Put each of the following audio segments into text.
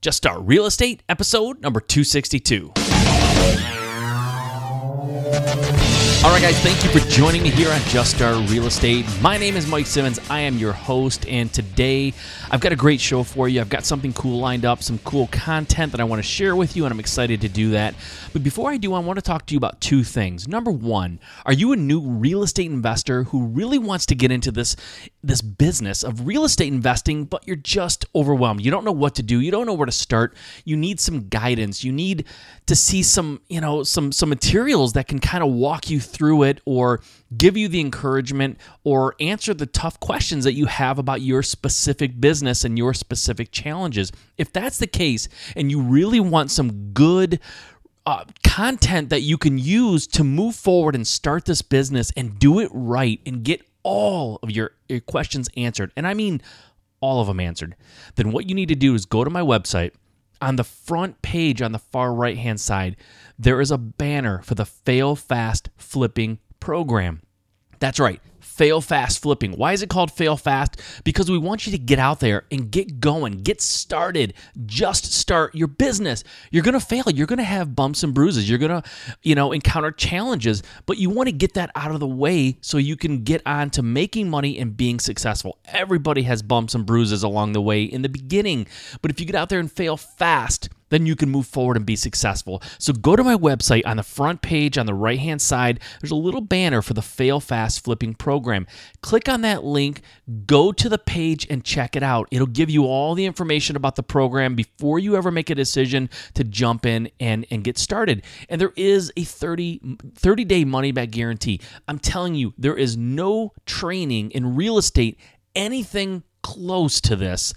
Just Start Real Estate, episode number 262. All right, guys, thank you for joining me here on Just Start Real Estate. My name is Mike Simmons. I am your host, and today I've got a great show for you. I've got something cool lined up, some cool content that I want to share with you, and I'm excited to do that. But before I do, I want to talk to you about two things. Number one, are you a new real estate investor who really wants to get into this this business of real estate investing, but you're just overwhelmed? You don't know what to do. You don't know where to start. You need some guidance. You need to see some, you know, some some materials that can kind of walk you through it or give you the encouragement or answer the tough questions that you have about your specific business and your specific challenges. If that's the case and you really want some good uh, content that you can use to move forward and start this business and do it right and get all of your, your questions answered, and I mean all of them answered, then what you need to do is go to my website. On the front page on the far right hand side, there is a banner for the Fail Fast Flipping program. That's right fail fast flipping. Why is it called fail fast? Because we want you to get out there and get going, get started, just start your business. You're going to fail. You're going to have bumps and bruises. You're going to, you know, encounter challenges, but you want to get that out of the way so you can get on to making money and being successful. Everybody has bumps and bruises along the way in the beginning, but if you get out there and fail fast, then you can move forward and be successful. So go to my website on the front page on the right hand side. There's a little banner for the Fail Fast Flipping program. Click on that link, go to the page and check it out. It'll give you all the information about the program before you ever make a decision to jump in and, and get started. And there is a 30, 30 day money back guarantee. I'm telling you, there is no training in real estate anything close to this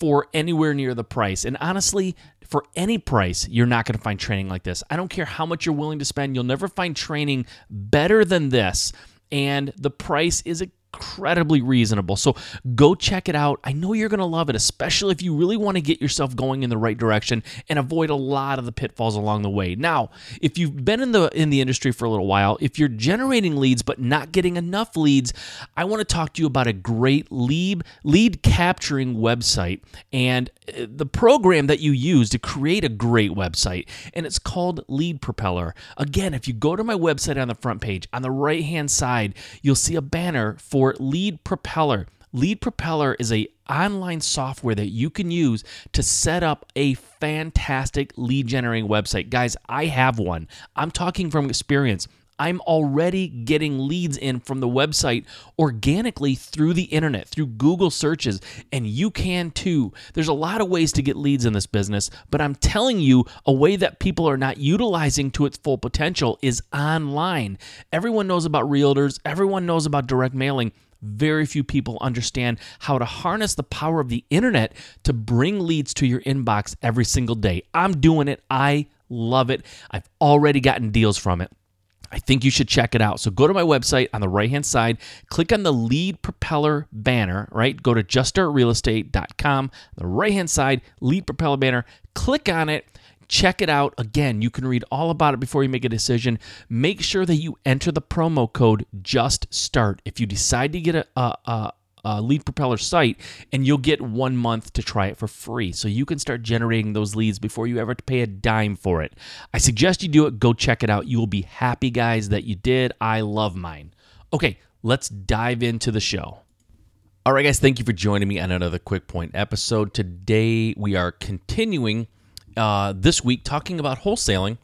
for anywhere near the price. And honestly, for any price, you're not going to find training like this. I don't care how much you're willing to spend, you'll never find training better than this. And the price is a incredibly reasonable. So go check it out. I know you're going to love it, especially if you really want to get yourself going in the right direction and avoid a lot of the pitfalls along the way. Now, if you've been in the in the industry for a little while, if you're generating leads but not getting enough leads, I want to talk to you about a great lead lead capturing website and uh, the program that you use to create a great website and it's called Lead Propeller. Again, if you go to my website on the front page, on the right-hand side, you'll see a banner for for Lead Propeller. Lead Propeller is a online software that you can use to set up a fantastic lead generating website. Guys, I have one. I'm talking from experience. I'm already getting leads in from the website organically through the internet, through Google searches, and you can too. There's a lot of ways to get leads in this business, but I'm telling you, a way that people are not utilizing to its full potential is online. Everyone knows about realtors, everyone knows about direct mailing. Very few people understand how to harness the power of the internet to bring leads to your inbox every single day. I'm doing it. I love it. I've already gotten deals from it. I think you should check it out. So go to my website on the right hand side, click on the lead propeller banner, right? Go to juststartrealestate.com, the right hand side, lead propeller banner, click on it. Check it out. Again, you can read all about it before you make a decision. Make sure that you enter the promo code Just Start if you decide to get a, a, a uh, lead propeller site and you'll get one month to try it for free. So you can start generating those leads before you ever pay a dime for it. I suggest you do it. Go check it out. You will be happy guys that you did. I love mine. Okay let's dive into the show. All right guys thank you for joining me on another quick point episode. Today we are continuing uh, this week talking about wholesaling.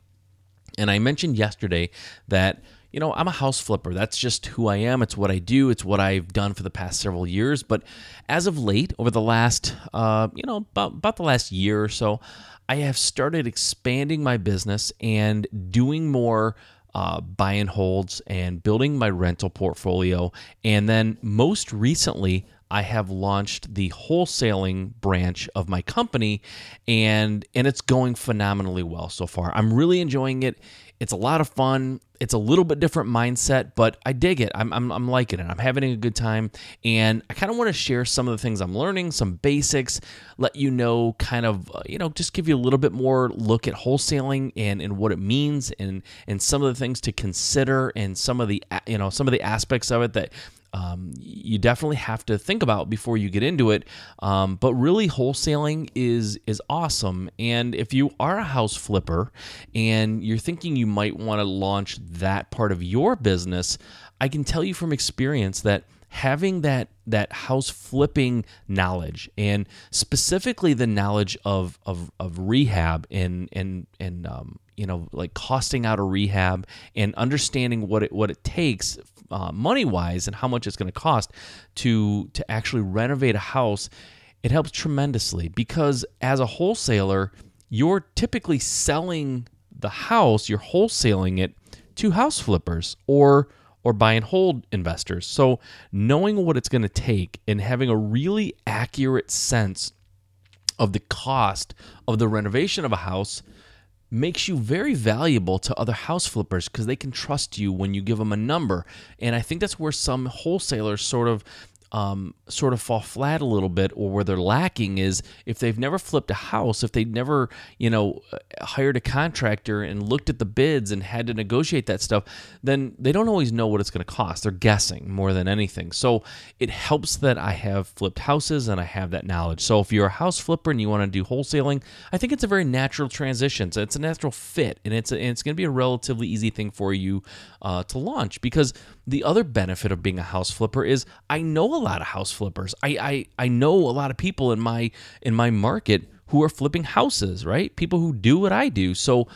And i mentioned yesterday that you know, I'm a house flipper. That's just who I am. It's what I do. It's what I've done for the past several years. But as of late, over the last, uh, you know, about, about the last year or so, I have started expanding my business and doing more uh, buy and holds and building my rental portfolio. And then most recently, I have launched the wholesaling branch of my company and and it's going phenomenally well so far. I'm really enjoying it. It's a lot of fun. It's a little bit different mindset, but I dig it. I'm, I'm, I'm liking it. I'm having a good time. And I kind of want to share some of the things I'm learning, some basics, let you know, kind of, uh, you know, just give you a little bit more look at wholesaling and, and what it means and, and some of the things to consider and some of the, you know, some of the aspects of it that um, you definitely have to think about before you get into it. Um, but really, wholesaling is is awesome. And if you are a house flipper and you're thinking you might want to launch that part of your business, I can tell you from experience that having that that house flipping knowledge and specifically the knowledge of of, of rehab and and and um, you know like costing out a rehab and understanding what it what it takes uh, money wise and how much it's going to cost to to actually renovate a house it helps tremendously because as a wholesaler you're typically selling the house you're wholesaling it to house flippers or or buy and hold investors. So, knowing what it's going to take and having a really accurate sense of the cost of the renovation of a house makes you very valuable to other house flippers because they can trust you when you give them a number. And I think that's where some wholesalers sort of um, sort of fall flat a little bit or where they're lacking is if they've never flipped a house, if they've never, you know, uh, hired a contractor and looked at the bids and had to negotiate that stuff, then they don't always know what it's going to cost. They're guessing more than anything. So it helps that I have flipped houses and I have that knowledge. So if you're a house flipper and you want to do wholesaling, I think it's a very natural transition. So it's a natural fit and it's, a, and it's going to be a relatively easy thing for you uh, to launch because the other benefit of being a house flipper is I know a lot of house flippers. I, I I know a lot of people in my in my market who are flipping houses, right? People who do what I do. So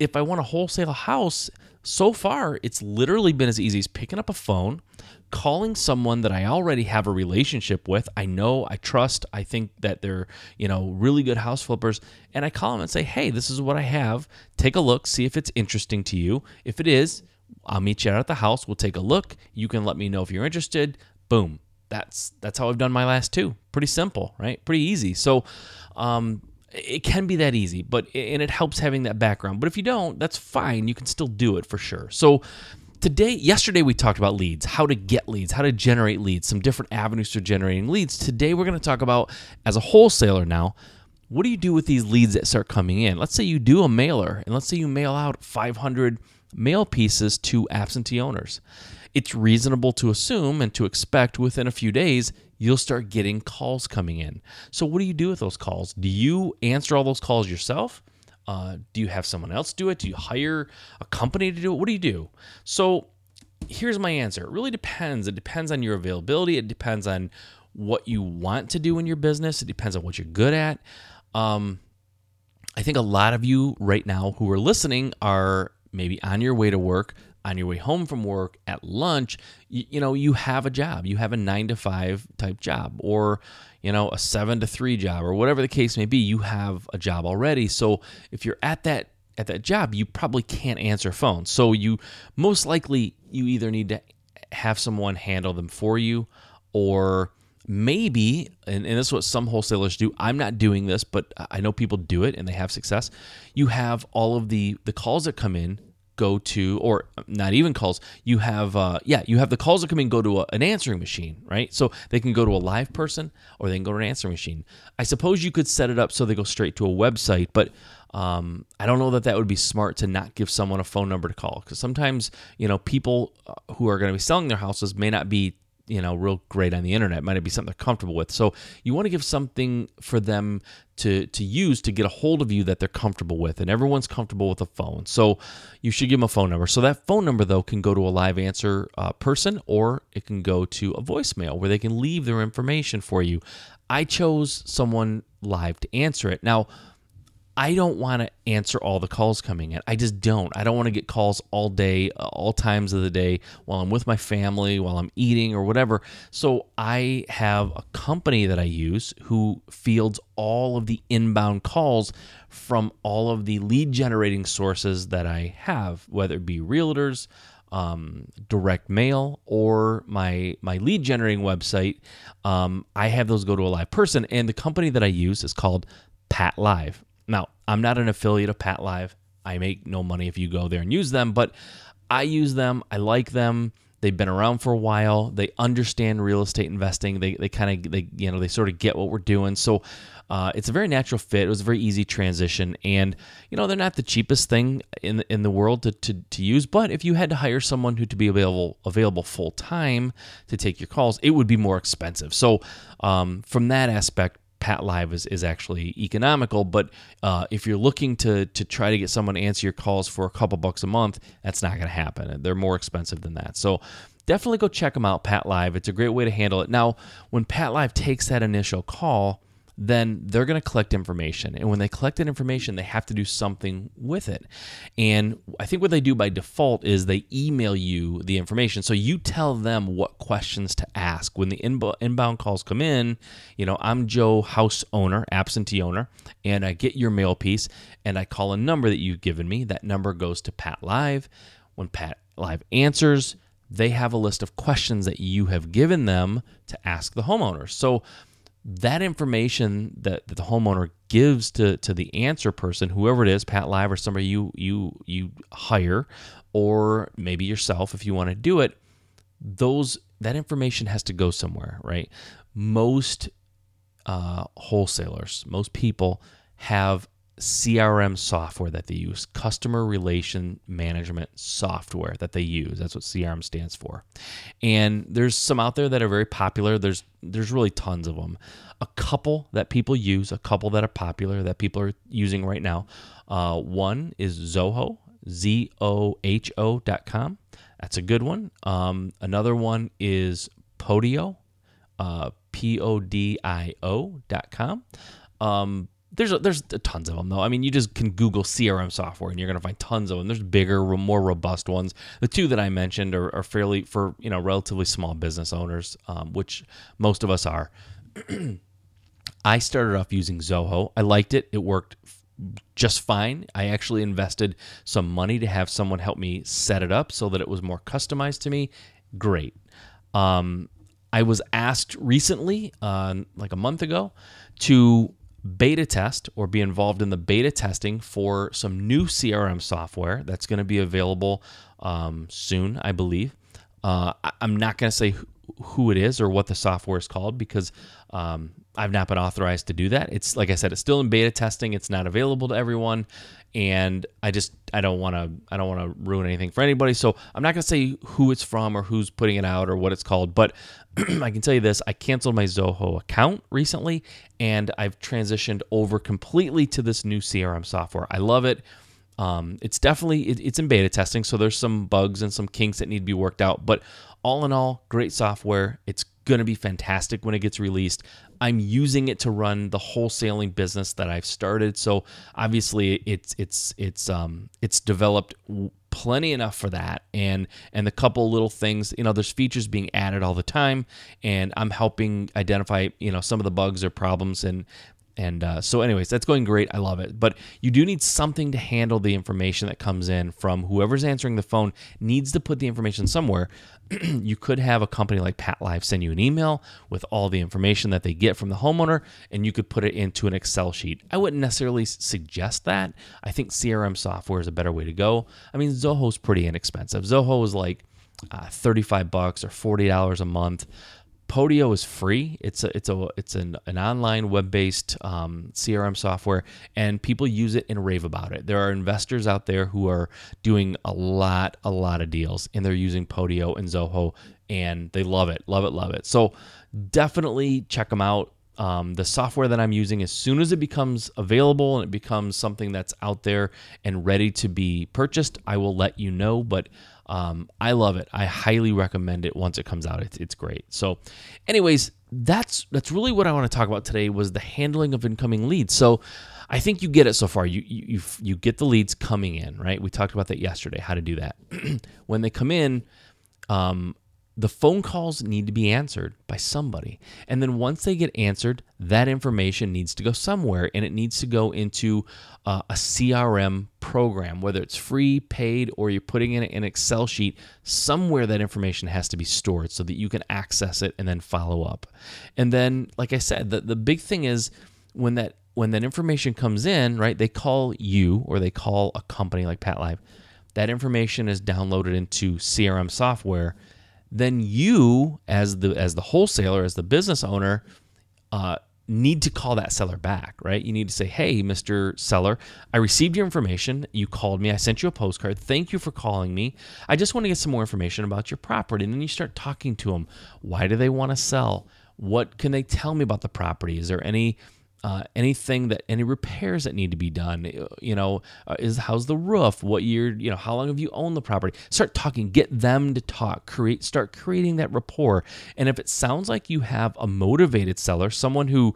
if I want to wholesale a house, so far it's literally been as easy as picking up a phone, calling someone that I already have a relationship with. I know, I trust, I think that they're, you know, really good house flippers. And I call them and say, hey, this is what I have. Take a look, see if it's interesting to you. If it is, I'll meet you out at the house. We'll take a look. You can let me know if you're interested. Boom. That's that's how I've done my last two. Pretty simple, right? Pretty easy. So, um, it can be that easy, but and it helps having that background. But if you don't, that's fine. You can still do it for sure. So today, yesterday we talked about leads, how to get leads, how to generate leads, some different avenues for generating leads. Today we're going to talk about as a wholesaler now. What do you do with these leads that start coming in? Let's say you do a mailer, and let's say you mail out 500 mail pieces to absentee owners. It's reasonable to assume and to expect within a few days you'll start getting calls coming in. So, what do you do with those calls? Do you answer all those calls yourself? Uh, do you have someone else do it? Do you hire a company to do it? What do you do? So, here's my answer. It really depends. It depends on your availability. It depends on what you want to do in your business. It depends on what you're good at. Um, I think a lot of you right now who are listening are maybe on your way to work, on your way home from work, at lunch, you, you, know, you have a job. You have a nine to five type job or, you know, a seven to three job or whatever the case may be. You have a job already. So if you're at that at that job, you probably can't answer phones. So you most likely you either need to have someone handle them for you or maybe and, and this is what some wholesalers do i'm not doing this but i know people do it and they have success. You have all of the the calls that come in go to or not even calls you have uh, yeah you have the calls that come in go to a, an answering machine right? So they can go to a live person or they can go to an answering machine. I suppose you could set it up so they go straight to a website but um, I don't know that that would be smart to not give someone a phone number to call because sometimes you know people uh, who are going to be selling their houses may not be you know real great on the internet might be something they're comfortable with. So you want to give something for them to to use to get a hold of you that they're comfortable with and everyone's comfortable with a phone. So you should give them a phone number. So that phone number though can go to a live answer uh, person or it can go to a voicemail where they can leave their information for you. I chose someone live to answer it. Now I don't want to answer all the calls coming in. I just don't. I don't want to get calls all day, uh, all times of the day while I'm with my family, while I'm eating or whatever. So I have a company that I use who fields all of the inbound calls from all of the lead generating sources that I have, whether it be realtors, um, direct mail or my my lead generating website, um, I have those go to a live person. And the company that I use is called Pat Live. Now, I'm not an affiliate of Pat Live. I make no money if you go there and use them, but I use them. I like them. They've been around for a while. They understand real estate investing. They, they kind of they you know they sort of get what we're doing. So uh, it's a very natural fit. It was a very easy transition, and you know they're not the cheapest thing in in the world to, to, to use. But if you had to hire someone who to be available available full time to take your calls, it would be more expensive. So um, from that aspect, Pat Live is, is actually economical, but uh, if you're looking to to try to get someone to answer your calls for a couple bucks a month, that's not going to happen. They're more expensive than that. So definitely go check them out, Pat Live. It's a great way to handle it. Now, when Pat Live takes that initial call, then they're going to collect information. And when they collect that information, they have to do something with it. And I think what they do by default is they email you the information. So you tell them what questions to ask. When the inbound calls come in, you know, I'm Joe, house owner, absentee owner, and I get your mail piece and I call a number that you've given me. That number goes to Pat Live. When Pat Live answers, they have a list of questions that you have given them to ask the homeowner. So that information that, that the homeowner gives to, to the answer person, whoever it is, Pat Live or somebody you you you hire, or maybe yourself if you want to do it, those that information has to go somewhere, right? Most uh, wholesalers, most people have CRM software that they use, customer relation management software that they use. That's what CRM stands for. And there's some out there that are very popular. There's there's really tons of them. A couple that people use, a couple that are popular that people are using right now. Uh, one is Zoho, Z O H O dot com. That's a good one. Um, another one is Podio, uh, P O D I O dot com. Um, there's a, there's tons of them though. I mean, you just can Google CRM software and you're going to find tons of them. There's bigger, more robust ones. The two that I mentioned are, are fairly for you know relatively small business owners, um, which most of us are. I started off using Zoho. I liked it. It worked just fine. I actually invested some money to have someone help me set it up so that it was more customized to me. Great. Um, I was asked recently, uh, like a month ago, to beta test or be involved in the beta testing for some new CRM software that's going to be available um, soon, I believe. Uh, I'm not going to say who it is or what the software is called because um, I've not been authorized to do that. It's like I said, it's still in beta testing. It's not available to everyone, and I just I don't want to I don't want to ruin anything for anybody. So I'm not going to say who it's from or who's putting it out or what it's called. But I can tell you this: I canceled my Zoho account recently, and I've transitioned over completely to this new CRM software. I love it. Um, it's definitely it, it's in beta testing, so there's some bugs and some kinks that need to be worked out. But all in all, great software. It's going to be fantastic when it gets released. I'm using it to run the wholesaling business that I've started. So obviously, it's it's it's um it's developed plenty enough for that and and the couple little things you know there's features being added all the time and i'm helping identify you know some of the bugs or problems and and uh, so, anyways, that's going great. I love it. But you do need something to handle the information that comes in from whoever's answering the phone, needs to put the information somewhere. you could have a company like Pat Live send you an email with all the information that they get from the homeowner, and you could put it into an Excel sheet. I wouldn't necessarily suggest that. I think CRM software is a better way to go. I mean, Zoho's pretty inexpensive. Zoho is like uh, 35 bucks or $40 a month. Podio is free. It's a it's a it's an, an online web based um, CRM software, and people use it and rave about it. There are investors out there who are doing a lot a lot of deals, and they're using Podio and Zoho, and they love it, love it, love it. So definitely check them out. Um, the software that I'm using, as soon as it becomes available and it becomes something that's out there and ready to be purchased, I will let you know. But um, I love it. I highly recommend it once it comes out. It's, it's great. So, anyways, that's that's really what I want to talk about today was the handling of incoming leads. So, I think you get it so far. You you you get the leads coming in, right? We talked about that yesterday. How to do that when they come in. Um, the phone calls need to be answered by somebody. And then once they get answered, that information needs to go somewhere and it needs to go into uh, a CRM program, whether it's free, paid, or you're putting in an Excel sheet. Somewhere that information has to be stored so that you can access it and then follow up. And then, like I said, the, the big thing is when that when that information comes in, right, they call you or they call a company like Pat Live. That information is downloaded into CRM software then you as the as the wholesaler, as the business owner, uh, need to call that seller back, right? You need to say, "Hey, Mr. Seller, I received your information. You called me. I sent you a postcard. Thank you for calling me. I just want to get some more information about your property." And then you start talking to them. Why do they want to sell? What can they tell me about the property? Is there any uh, anything that any repairs that need to be done uh, you know uh, is how's the roof? What year you know how long have you owned the property? Start talking get them to talk create start creating that rapport. And if it sounds like you have a motivated seller someone who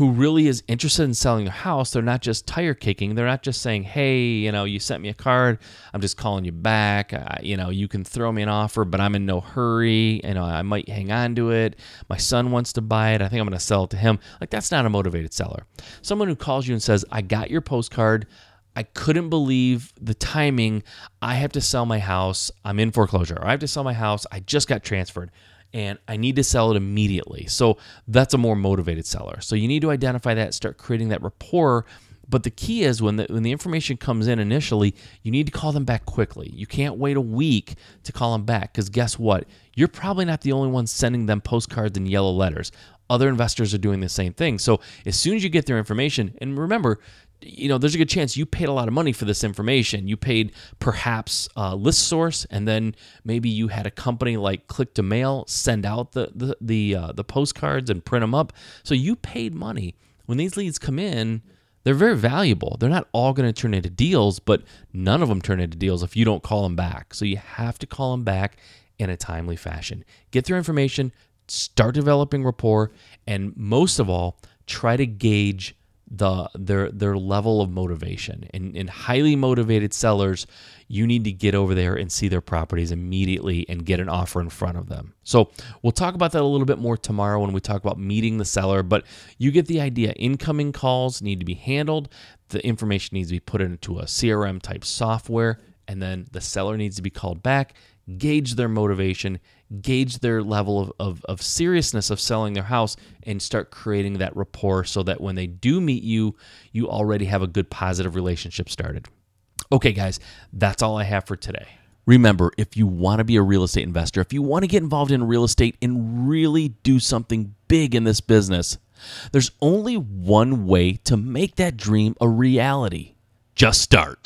who really is interested in selling a house. They're not just tire kicking. They're not just saying, "Hey, you know, you sent me a card. I'm just calling you back. you know, you can throw me an offer, but I'm in no hurry. You know, I might hang on to it. My son wants to buy it. I think I'm going to sell it to him." Like that's not a motivated seller. Someone who calls you and says, "I got your postcard. I couldn't believe the timing. I have to sell my house. I'm in foreclosure. Or I have to sell my house. I just got transferred." And I need to sell it immediately. So that's a more motivated seller. So you need to identify that, start creating that rapport. But the key is when the when the information comes in initially, you need to call them back quickly. You can't wait a week to call them back because guess what? You're probably not the only one sending them postcards and yellow letters. Other investors are doing the same thing. So as soon as you get their information, and remember, you know, there's a good chance you paid a lot of money for this information. You paid perhaps a list source, and then maybe you had a company like Click to Mail send out the the the, uh, the postcards and print them up. So you paid money. When these leads come in, they're very valuable. They're not all going to turn into deals, but none of them turn into deals if you don't call them back. So you have to call them back in a timely fashion. Get their information, start developing rapport, and most of all, try to gauge the their their level of motivation. And in highly motivated sellers, you need to get over there and see their properties immediately and get an offer in front of them. So we'll talk about that a little bit more tomorrow when we talk about meeting the seller, but you get the idea. Incoming calls need to be handled. The information needs to be put into a CRM type software, and then the seller needs to be called back, gauge their motivation, gauge their level of, of, of, seriousness of selling their house and start creating that rapport so that when they do meet you, you already have a good positive relationship started. Okay, guys, that's all I have for today. Remember, if you want to be a real estate investor, if you want to get involved in real estate and really do something big in this business, there's only one way to make that dream a reality. Just start.